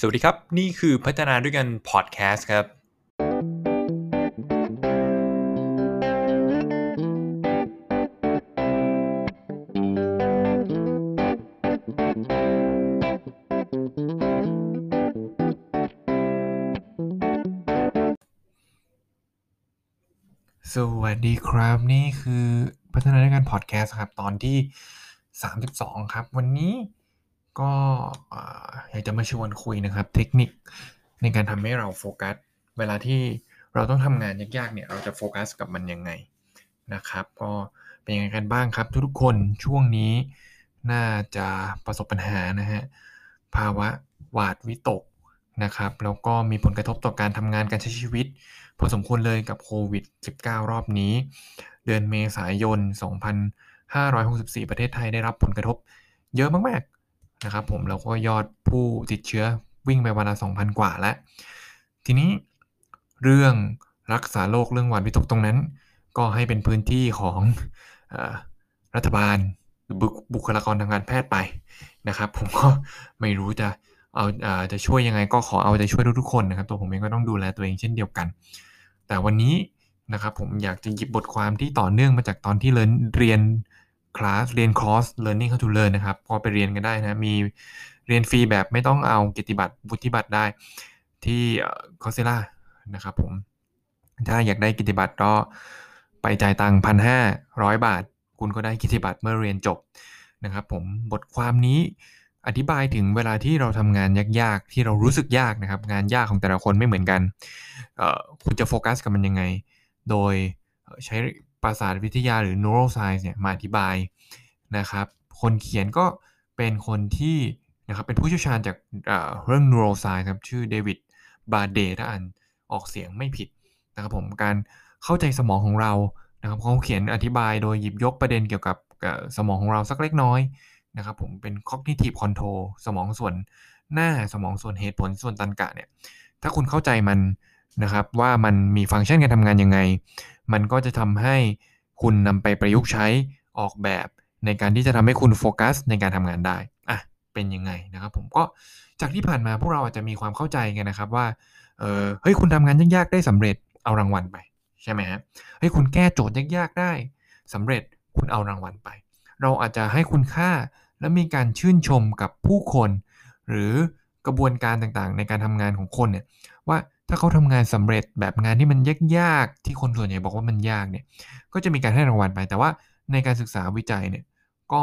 สวัสดีครับ นี่คือพัฒนาด้วยกันพอดแคสต์ครับ สวัสดีครับนี่คือพัฒนาด้วยกันพอดแคสต์ครับ ตอนที่ 32 ครับ วันนี้ ก็เอ่ออยากจะมาชวนคุยนะครับ เทคนิคในการทำให้เราโฟกัส เวลาที่เราต้องทำงานยากๆเนี่ยเราจะโฟกัสกับมันยังไงนะครับ ก็เป็นยังไงกันบ้างครับ ทุกๆคนช่วงนี้น่าจะประสบปัญหานะฮะภาวะหวาดวิตกนะครับ แล้วก็มีผลกระทบต่อการทำงานการใช้ชีวิต พอสมควรเลยกับโควิด -19 รอบนี้ เดือนเมษายน 2564 ประเทศไทยได้รับผลกระทบเยอะมากๆ นะครับผมแล้วก็ยอดผู้ติดเชื้อวิ่งไปวันละ2,000 กว่าแล้ว ทีนี้เรื่องรักษาโรคเรื่องหวาดวิตกตรงนั้น ก็ให้เป็นพื้นที่ของอรัฐบาลหรือบุบุคลากรทางการแพทย์ไปนะครับ ผมก็ไม่รู้จะเอาอาจะช่วยยังไงก็ขอเอาใจช่วยทุกๆคนนะครับ ตัวผมเองก็ต้องดูแลตัวเองเช่นเดียวกัน แต่วันนี้นะครับผมอยากจะหยิบบทความที่ต่อเนื่องมาจากตอนที่เรียนเรียน คลาสเรียนคอร์ส learning how to learn นะครับ พอไปเรียนกันได้นะ มีเรียนฟรีแบบไม่ต้องเอาเกียรติบัตรวุฒิบัตรได้ที่ Coursera นะครับผม ถ้าอยากได้เกียรติบัตรก็ไปจ่ายตังค์พันห้าร้อยบาท คุณก็ได้เกียรติบัตรเมื่อเรียนจบนะครับผมบทความนี้อธิบายถึงเวลาที่เราทำงานยากๆ ที่เรารู้สึกยากนะครับ งานยากของแต่ละคนไม่เหมือนกัน คุณจะโฟกัสกับมันยังไง โดยใช้ ประสาทวิทยาหรือ neuroscience เนี่ยมาอธิบายนะครับ คนเขียนก็เป็นคนที่นะครับเป็นผู้เชี่ยวชาญจากเเรื่อง neuroscience ครับชื่อเดวิดบาเดถ้าอ่านออกเสียงไม่ผิดนะครับผมการเข้าใจสมองของเรานะครับเขาเขียนอธิบายโดยหยิบยกประเด็นเกี่ยวกับสมองของเราสักเล็กน้อยนะครับผมเป็น cognitive control สมองส่วนหน้าสมองส่วนเหตุผลส่วนตันกะเนี่ยถ้าคุณเข้าใจมัน นะครับว่ามันมีฟังก์ชันการทำงานยังไง มันก็จะทำให้คุณนำไปประยุกต์ใช้ออกแบบในการที่จะทำให้คุณโฟกัสในการทำงานได้อะเป็นยังไงนะครับ ผมก็จากที่ผ่านมาพวกเราอาจจะมีความเข้าใจกันนะครับว่าเออเฮ้ยคุณทำงานยากๆได้สำเร็จเอารางวัลไปใช่ไหมฮะเฮ้ยคุณแก้โจทย์ยากๆได้สำเร็จคุณเอารางวัลไป เราอาจจะให้คุณค่าและมีการชื่นชมกับผู้คน หรือกระบวนการต่างๆ ในการทำงานของคนเนี่ยว่า ถ้าเขาทำงานสำเร็จแบบงานที่มันยากๆที่คนส่วนใหญ่บอกว่ามันยากเนี่ย ก็จะมีการให้รางวัลไป แต่ว่าในการศึกษาวิจัยเนี่ยก็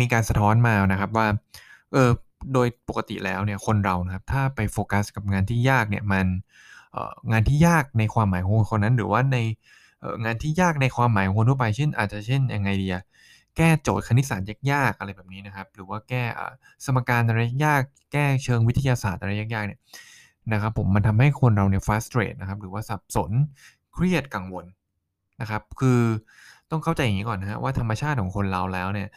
มีการสะท้อนมานะครับว่าเออโดยปกติแล้วเนี่ยคนเรานะครับถ้าไปโฟกัสกับงานที่ยากเนี่ยมันงานที่ยากในความหมายของคนนั้น หรือว่าในงานที่ยากในความหมายของคนทั่วไปเช่น อาจจะเช่นยังไงดีอะแก้โจทย์คณิตศาสตร์ยากๆอะไรแบบนี้นะครับ หรือว่าแก้สมการอะไรยากแก้เชิงวิทยาศาสตร์อะไรยากๆเนี่ย นะครับผมมันทำให้คนเราเนี่ยฟ r u s t r a t นะครับหรือว่าสับสนเครียดกังวลนะครับคือต้องเข้าใจอย่างนี้ก่อนนะฮะว่าธรรมชาติของคนเราแล้วเนี่ย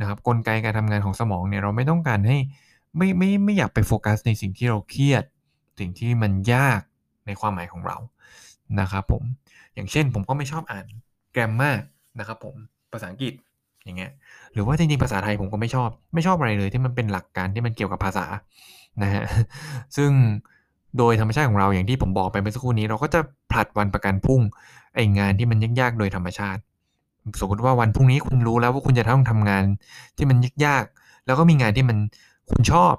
นะครับกลไกการทำงานของสมองเนี่ยเราไม่ต้องการให้ไม่ไม่ไม่อยากไปโฟกัสในสิ่งที่เราเครียด สิ่งที่มันยากในความหมายของเรานะครับผมอย่างเช่นผมก็ไม่ชอบอ่านแกรมมานะครับผมภาษาอังกฤษอย่างเงี้ยหรือว่าจริงๆภาษาไทยผมก็ไม่ชอบ ไม่ชอบอะไรเลยที่มันเป็นหลักการที่มันเกี่ยวกับภาษานะฮะซึ่ง โดยธรรมชาติของเราอย่างที่ผมบอกไปเมื่อสักครู่นี้ เราก็จะผลัดวันประกันพรุ่งไองานที่มันยากๆโดยธรรมชาติ สมมติว่าวันพรุ่งนี้คุณรู้แล้วว่าคุณจะต้องทำงานที่มันยากๆแล้วก็มีงานที่มันคุณชอบ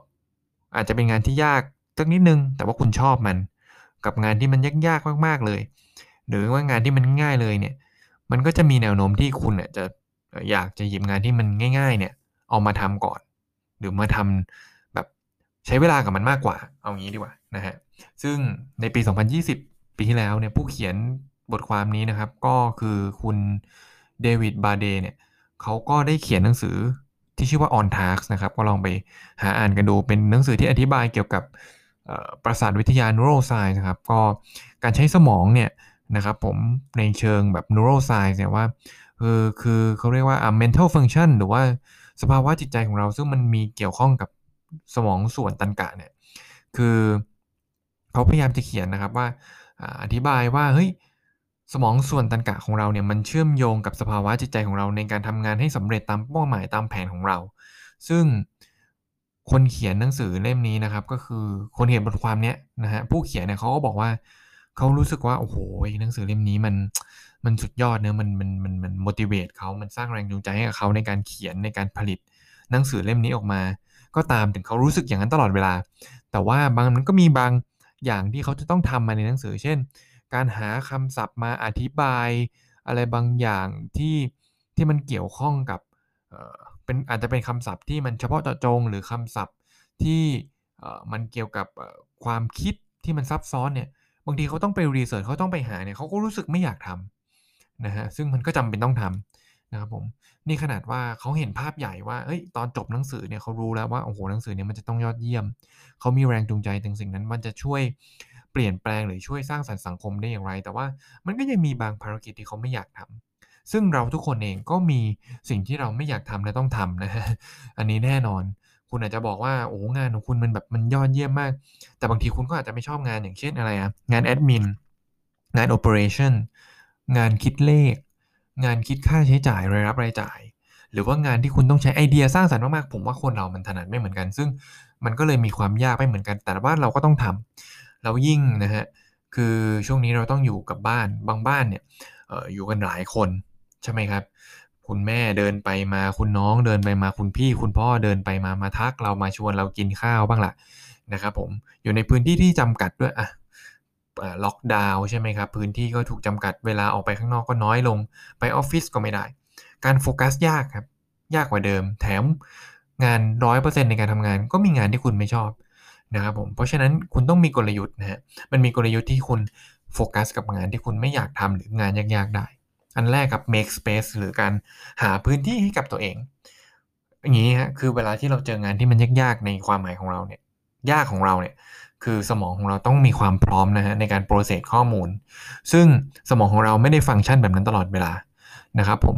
อาจจะเป็นงานที่ยากสักนิดนึง แต่ว่าคุณชอบมัน กับงานที่มันยากๆมากๆเลย หรือว่างานที่มันง่ายเลยเนี่ย มันก็จะมีแนวโน้มที่คุณจะอยากจะหยิบงานที่มันง่าย ๆ เนี่ยเอามาทำก่อน หรือมาทำแบบ ใช้เวลากับมันมากกว่า เอางี้ดีกว่านะฮะ ซึ่งในปี 2020 ปีที่แล้วเนี่ยผู้เขียนบทความนี้นะครับ ก็คือคุณเดวิดบาเดเนี่ยเขาก็ได้เขียนหนังสือที่ชื่อว่า On Task นะครับ ก็ลองไปหาอ่านกันดูเป็นหนังสือที่อธิบายเกี่ยวกับประสาทวิทยา neuroscience นะครับ ก็การใช้สมองเนี่ยนะครับผมในเชิงแบบ neuroscience เนี่ยว่าคือคือเขาเรียกว่า mental function หรือว่าสภาวะจิตใจของเราซึ่งมันมีเกี่ยวข้องกับ สมองส่วนตันกะเนี่ยคือเขาพยายามจะเขียนนะครับว่าอธิบายว่าเฮ้ยสมองส่วนตันกะของเราเนี่ยมันเชื่อมโยงกับสภาวะจิตใจของเราในการทำงานให้สำเร็จตามเป้าหมายตามแผนของเรา ซึ่งคนเขียนหนังสือเล่มนี้นะครับ ก็คือคนเขียนบทความเนี้ยนะฮะผู้เขียนเนี่ยเขาก็บอกว่าเขารู้สึกว่าโอ้โหหนังสือเล่มนี้มันมันสุดยอดเนะมันมันมันมัน motivate เขามันสร้างแรงจูงใจให้กับเขาในการเขียนในการผลิตหนังสือเล่มนี้ออกมา ก็ตามถึงเขารู้สึกอย่างนั้นตลอดเวลา แต่ว่าบางมันก็มีบางอย่างที่เขาจะต้องทำมาในหนังสือ เช่น การหาคำศัพท์มาอธิบายอะไรบางอย่างที่ที่มันเกี่ยวข้องกับเป็นอาจจะเป็นคำศัพท์ที่มันเฉพาะเจาะจง หรือคำศัพท์ที่มันเกี่ยวกับความคิดที่มันซับซ้อนเนี่ยบางทีเขาต้องไปรีเสิร์ชเขาต้องไปหาเนี่ยเขาก็รู้สึกไม่อยากทำนะฮะซึ่งมันก็จำเป็นต้องทำ นะครับผมนี่ขนาดว่าเขาเห็นภาพใหญ่ว่าเอ้ยตอนจบหนังสือเนี่ยเขารู้แล้วว่าโอ้โหหนังสือเนี่ยมันจะต้องยอดเยี่ยม เขามีแรงจูงใจถึงสิ่งนั้น มันจะช่วยเปลี่ยนแปลงหรือช่วยสร้างสรรค์สังคมได้อย่างไร แต่ว่ามันก็ยังมีบางภารกิจที่เขาไม่อยากทำซึ่งเราทุกคนเองก็มีสิ่งที่เราไม่อยากทำและต้องทำนะฮะอันนี้แน่นอน คุณอาจจะบอกว่าโอ้งานของคุณมันแบบมันยอดเยี่ยมมาก แต่บางทีคุณก็อาจจะไม่ชอบงานอย่างเช่นอะไรอะงานแอดมินงานโอเปอเรชั่นงานคิดเลข งานคิดค่าใช้จ่ายรายรับรายจ่าย หรือว่างานที่คุณต้องใช้ไอเดียสร้างสรรค์มากๆผมว่าคนเรามันถนัดไม่เหมือนกัน ซึ่งมันก็เลยมีความยากไม่เหมือนกัน แต่ว่าเราก็ต้องทำแล้วยิ่งนะฮะคือช่วงนี้เราต้องอยู่กับบ้านบางบ้านเนี่ยอออยู่กันหลายคนใช่ไหมครับ คุณแม่เดินไปมาคุณน้องเดินไปมาคุณพี่ คุณพ่อเดินไปมามาทักเรามาชวนเรากินข้าวบ้างละนะครับผมอยู่ในพื้นที่ที่จำกัดด้วยอะ ล็อกดาวน์ใช่ไหมครับ พื้นที่ก็ถูกจำกัดเวลาออกไปข้างนอกก็น้อยลง ไปออฟฟิศก็ไม่ได้ การโฟกัสยากครับ ยากกว่าเดิม แถมงานร้อยเปอร์เซ็นต์ในการทำงาน ก็มีงานที่คุณไม่ชอบนะครับผม เพราะฉะนั้นคุณต้องมีกลยุทธ์นะฮะ มันมีกลยุทธ์ที่คุณโฟกัสกับงานที่คุณไม่อยากทำหรืองานยากๆได้ อันแรกครับ make space หรือการหาพื้นที่ให้กับตัวเอง อย่างนี้ฮะ คือเวลาที่เราเจองานที่มันยากๆในความหมายของเราเนี่ย ยากของเราเนี่ย คือสมองของเราต้องมีความพร้อมนะฮะในการ process ข้อมูล ซึ่งสมองของเราไม่ได้ฟังก์ชันแบบนั้นตลอดเวลานะครับผม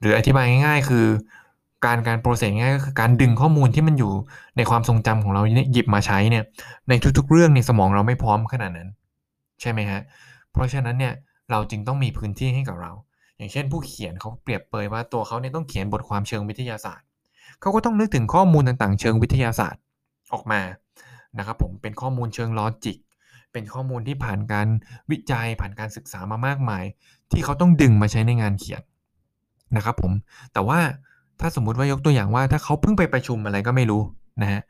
หรืออธิบายง่าย ๆ คือการการโปรเซสง่ายก็คือการดึงข้อมูลที่มันอยู่ในความทรงจำของเราหยิบมาใช้เนี่ยในทุกๆเรื่องในสมองเราไม่พร้อมขนาดนั้น ใช่ไหมฮะเพราะฉะนั้นเนี่ยเราจึงต้องมีพื้นที่ให้กับเรา อย่างเช่น ผู้เขียนเขาเปรียบเปยว่าตัวเขาเนี่ยต้องเขียนบทความเชิงวิทยาศาสตร์เขาก็ต้องนึกถึงข้อมูลต่างๆ เชิงวิทยาศาสตร์ออกมา นะครับผมเป็นข้อมูลเชิงลอจิกเป็นข้อมูลที่ผ่านการวิจัยผ่านการศึกษามามากมาย ที่เขาต้องดึงมาใช้ในงานเขียนนะครับผมแต่ว่าถ้าสมมุติว่ายกตัวอย่างว่า ถ้าเขาเพิ่งไปประชุมอะไรก็ไม่รู้นะฮะ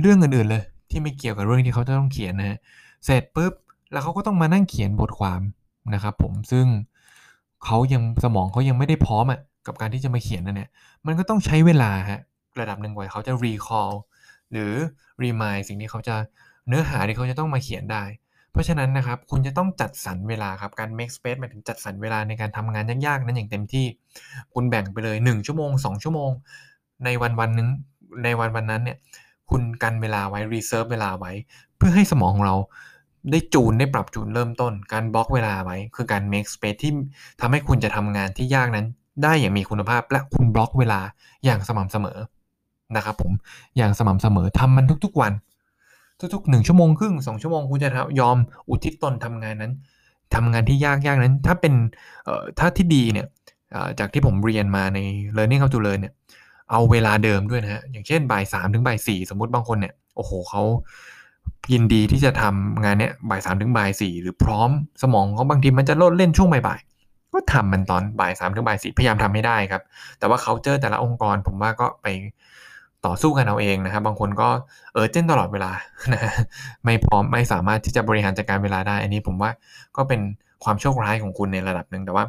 เรื่องอื่นๆเลยที่ไม่เกี่ยวกับเรื่องที่เขาจะต้องเขียนนะฮะเสร็จปุ๊บแล้วเขาก็ต้องมานั่งเขียนบทความนะครับผมซึ่งเขายังสมองเขายังไม่ได้พร้อมอะกับการที่จะมาเขียนนั่นเนี่ยมันก็ต้องใช้เวลาฮะระดับหนึ่งกว่าเขาจะ recall หรือ remind สิ่งที่เขาจะเนื้อหาที่เขาจะต้องมาเขียนได้ เพราะฉะนั้นนะครับคุณจะต้องจัดสรรเวลาครับการ make space หมายถึงจัดสรรเวลาในการทำงานยากๆนั้นอย่างเต็มที่ คุณแบ่งไปเลย 1 ชั่วโมง 2 ชั่วโมง ในวันวันนึงในวันวันนั้นเนี่ยคุณกันเวลาไว้ reserve เวลาไว้ เพื่อให้สมองของเราได้จูนได้ปรับจูนเริ่มต้น การบล็อกเวลาไว้ คือการ make space ที่ทำให้คุณจะทำงานที่ยากนั้น ได้อย่างมีคุณภาพและคุณบล็อกเวลาอย่างสม่ำเสมอ นะครับผมอย่างสม่ำเสมอทำมันทุกๆวัน ทุกๆหนึ่งชั่วโมงครึ่งสองชั่วโมงคุณจะยอมอุทิศตนทำงานนั้นทำงานที่ยากๆนั้น ถ้าเป็นถ้าที่ดีเนี่ยจากที่ผมเรียนมาใน learning how to learn เนี่ยเอาเวลาเดิมด้วยนะฮะอย่างเช่นบ่ายสามถึงบ่ายสี่สมมุติบางคนเนี่ยโอ้โหเขายินดีที่จะทำงานเนี้ยบ่ายสามถึงบ่ายสี่หรือพร้อมสมองเขาบางทีมันจะโลดเล่นช่วงบ่ายๆก็ทำมันตอนบ่ายสามถึงบ่ายสี่พยายามทำให้ได้ครับ แต่ว่าเขาเจอแต่ละองค์กรผมว่าก็ไป ต่อสู้กันเอาเองนะครับ บางคนก็เออเจ้นตลอดเวลานะไม่พร้อมไม่สามารถที่จะบริหารจัดการเวลาได้ อันนี้ผมว่าก็เป็นความโชคร้ายของคุณในระดับหนึ่งแต่ว่า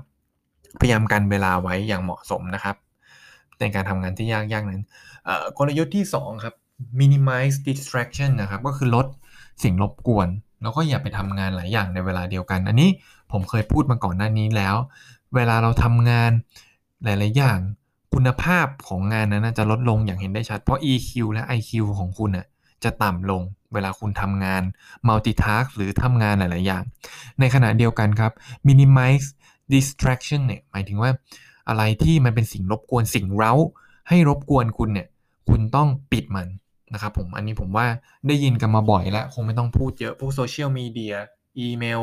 พยายามกันเวลาไว้อย่างเหมาะสมนะครับ ในการทำงานที่ยากๆนั้นกลยุทธ์ที่ 2 ครับ minimize distraction นะครับ ก็คือลดสิ่งรบกวน แล้วก็อย่าไปทำงานหลายอย่างในเวลาเดียวกัน อันนี้ผมเคยพูดมาก่อนหน้านี้แล้ว เวลาเราทำงานหลาย ๆ อย่าง คุณภาพของงานนั้นจะลดลงอย่างเห็นได้ชัด เพราะ EQ และ IQ ของคุณน่ะจะต่ำลงเวลาคุณทำงาน multitask หรือทำงานหลาย ๆ อย่าง ในขณะเดียวกันครับ minimize distraction เนี่ยหมายถึงว่าอะไรที่มันเป็นสิ่งรบกวนสิ่งเร้า ให้รบกวนคุณเนี่ยคุณต้องปิดมันนะครับผมอันนี้ผมว่าได้ยินกันมาบ่อยแล้ว คงไม่ต้องพูดเยอะพวกโซเชียลมีเดียอีเมล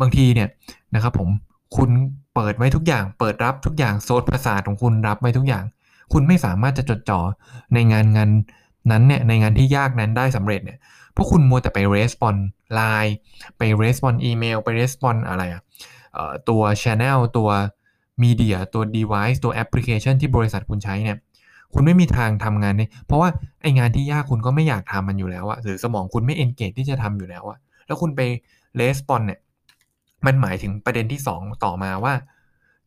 บางทีเนี่ยนะครับผม คุณเปิดไว้ทุกอย่าง เปิดรับทุกอย่างโซนประสาทของคุณรับไว้ทุกอย่าง คุณไม่สามารถจะจดจ่อในงานงานนั้นเนี่ยในงานที่ยากนั้นได้สำเร็จเนี่ยพวกคุณมัวแต่ไป respond line ไป respond email ไป respond อะไรอะตัว channel ตัว media ตัว device ตัว application ที่บริษัทคุณใช้เนี่ยคุณไม่มีทางทำงานนี้เพราะว่าไองานที่ยากคุณก็ไม่อยากทำมันอยู่แล้วอะหรือสมองคุณไม่ engage ที่จะทำอยู่แล้วอะแล้วคุณไป respond เนี่ย มันหมายถึงประเด็นที่ 2 ต่อมาว่า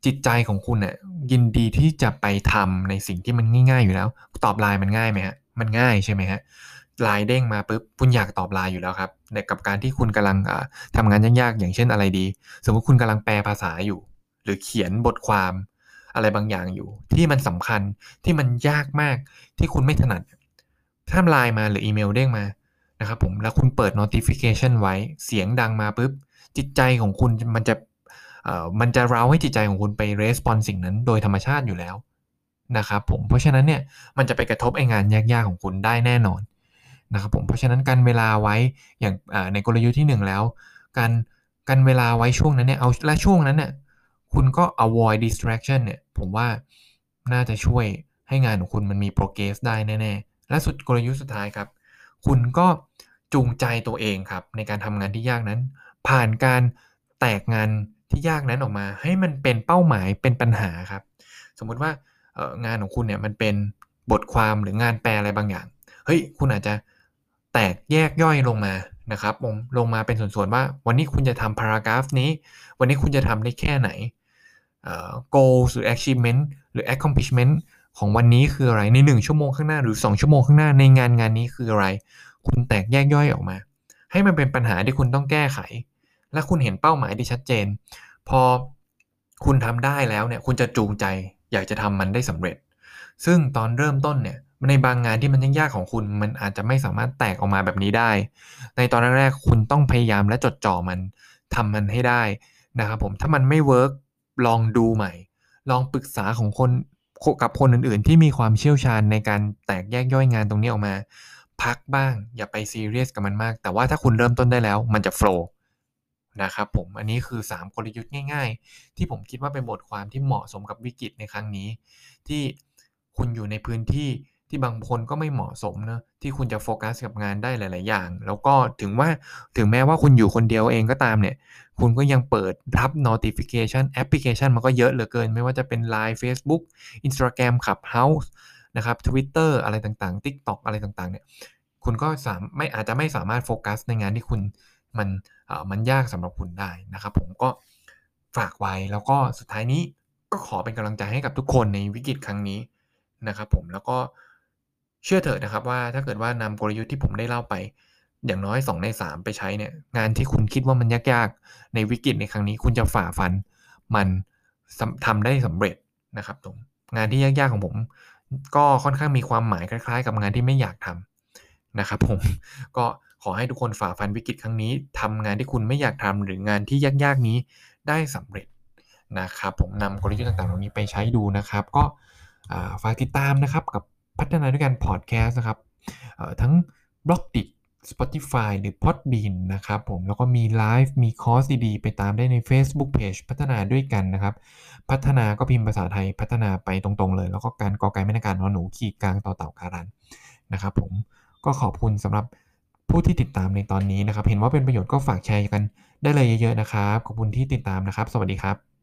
จิตใจของคุณเนี่ยยินดีที่จะไปทำในสิ่งที่มันง่าย ๆ อยู่แล้ว ตอบไลน์มันง่ายไหมฮะมันง่ายใช่ไหมฮะไลน์เด้งมาปุ๊บคุณอยากตอบไลน์อยู่แล้วครับในกับการที่คุณกำลังทำงานยากๆอย่างเช่นอะไรดี สมมติคุณกำลังแปลภาษาอยู่ หรือเขียนบทความอะไรบางอย่างอยู่ ที่มันสำคัญที่มันยากมากที่คุณไม่ถนัดถ้าไลน์มาหรืออีเมลเด้งมานะครับผมแล้วคุณเปิด notification ไว้เสียงดังมาปุ๊บ จิตใจของคุณมันจะมันจะร้าให้จิตใจของคุณไป respond สิ่งนั้นโดยธรรมชาติอยู่แล้วนะครับผมเพราะฉะนั้นเนี่ยมันจะไปกระทบไองานยากๆของคุณได้แน่นอนนะครับผมเพราะฉะนั้นการเวลาไว้อย่างในกลยุทธ์ที่ 1 แล้ว การการเวลาไว้ช่วงนั้นเนี่ยเอาและช่วงนั้นเนี่ยคุณก็ avoid distraction เนี่ยผมว่าน่าจะช่วยให้งานของคุณมันมี progress ได้แน่ๆ และสุดกลยุทธ์สุดท้ายครับ คุณก็จูงใจตัวเองครับในการทำงานที่ยากนั้น ผ่านการแตกงานที่ยากนั้นออกมา ให้มันเป็นเป้าหมายเป็นปัญหาครับ สมมุติว่างานของคุณเนี่ยมันเป็นบทความหรืองานแปลอะไรบางอย่าง เฮ้ย คุณอาจจะแตกแยกย่อยลงมานะครับลงมาเป็นส่วนๆว่า วันนี้คุณจะทำพารากราฟนี้ วันนี้คุณจะทำได้แค่ไหน goals หรือ achievement หรือ accomplishment ของวันนี้คืออะไรใน 1 ชั่วโมงข้างหน้าหรือ 2 ชั่วโมงข้างหน้าในงานงานนี้คืออะไร คุณแตกแยกย่อยออกมา ให้มันเป็นปัญหาที่คุณต้องแก้ไข และคุณเห็นเป้าหมายที่ชัดเจน พอคุณทำได้แล้วเนี่ยคุณจะจูงใจอยากจะทำมันได้สำเร็จ ซึ่งตอนเริ่มต้นเนี่ยในบางงานที่มันยากๆของคุณ มันอาจจะไม่สามารถแตกออกมาแบบนี้ได้ ในตอนแรกๆคุณต้องพยายามและจดจ่อมันทำมันให้ได้นะครับผมถ้ามันไม่ work ลองดูใหม่ ลองปรึกษาของคนกับคนอื่นๆ ที่มีความเชี่ยวชาญในการแตกแยกย่อยงานตรงนี้ออกมา พักบ้าง อย่าไปซีเรียสกับมันมาก แต่ว่าถ้าคุณเริ่มต้นได้แล้ว มันจะ flow นะครับผมอันนี้คือ 3 กลยุทธ์ง่าย ๆ ที่ผมคิดว่าเป็นบทความที่เหมาะสมกับวิกฤตในครั้งนี้ ที่คุณอยู่ในพื้นที่ที่บางคนก็ไม่เหมาะสมนะที่คุณจะโฟกัสกับงานได้หลาย ๆ อย่าง แล้วก็ถึงว่าถึงแม้ว่าคุณอยู่คนเดียวเองก็ตามเนี่ย คุณก็ยังเปิดรับ notification แอปพลิเคชันมันก็เยอะเหลือเกิน ไม่ว่าจะเป็น Line Facebook Instagram Clubhouse นะครับ Twitter อะไรต่าง ๆ TikTok อะไรต่าง ๆ เนี่ย คุณก็สามไม่อาจจะไม่สามารถโฟกัสในงานที่คุณ มันมันยากสำหรับคุณได้นะครับ ผมก็ฝากไว้แล้วก็สุดท้ายนี้ก็ขอเป็นกำลังใจให้กับทุกคนในวิกฤตครั้งนี้นะครับ ผมแล้วก็เชื่อเถอะนะครับว่าถ้าเกิดว่านำกลยุทธ์ที่ผมได้เล่าไปอย่างน้อย 2 ใน 3 ไปใช้เนี่ยงานที่คุณคิดว่ามันยากๆในวิกฤตในครั้งนี้ คุณจะฝ่าฟันมันทำได้สำเร็จนะครับตรงงานที่ยากๆของผม ก็ค่อนข้างมีความหมายคล้าย ๆ กับงานที่ไม่อยากทำนะครับ ผมก็ ขอให้ทุกคนฝ่าฟันวิกฤตครั้งนี้ทำงานที่คุณไม่อยากทำหรืองานที่ยากๆนี้ได้สำเร็จนะครับ ผมนำกลยุทธ์ต่างๆ เหล่านี้ไปใช้ดูนะครับ ก็ฝากติดตามนะครับกับพัฒนาด้วยกันพอดแคสต์นะครับทั้งบล็อกดิ Spotify หรือ Podbean นะครับผมแล้วก็มีไลฟ์มีคอร์สดีๆ ไปตามได้ใน Facebook Page พัฒนาด้วยกันนะครับ พัฒนาก็พิมพ์ภาษาไทยพัฒนาไปตรงๆเลย แล้วก็การกอไก่ไม่นาการนอหนูขีดกลางต่อเต่าการันนะครับผมก็ขอบคุณสำหรับ ผู้ที่ติดตามในตอนนี้นะครับ เห็นว่าเป็นประโยชน์ก็ฝากแชร์กันได้เลยเยอะๆนะครับ ขอบคุณที่ติดตามนะครับ สวัสดีครับ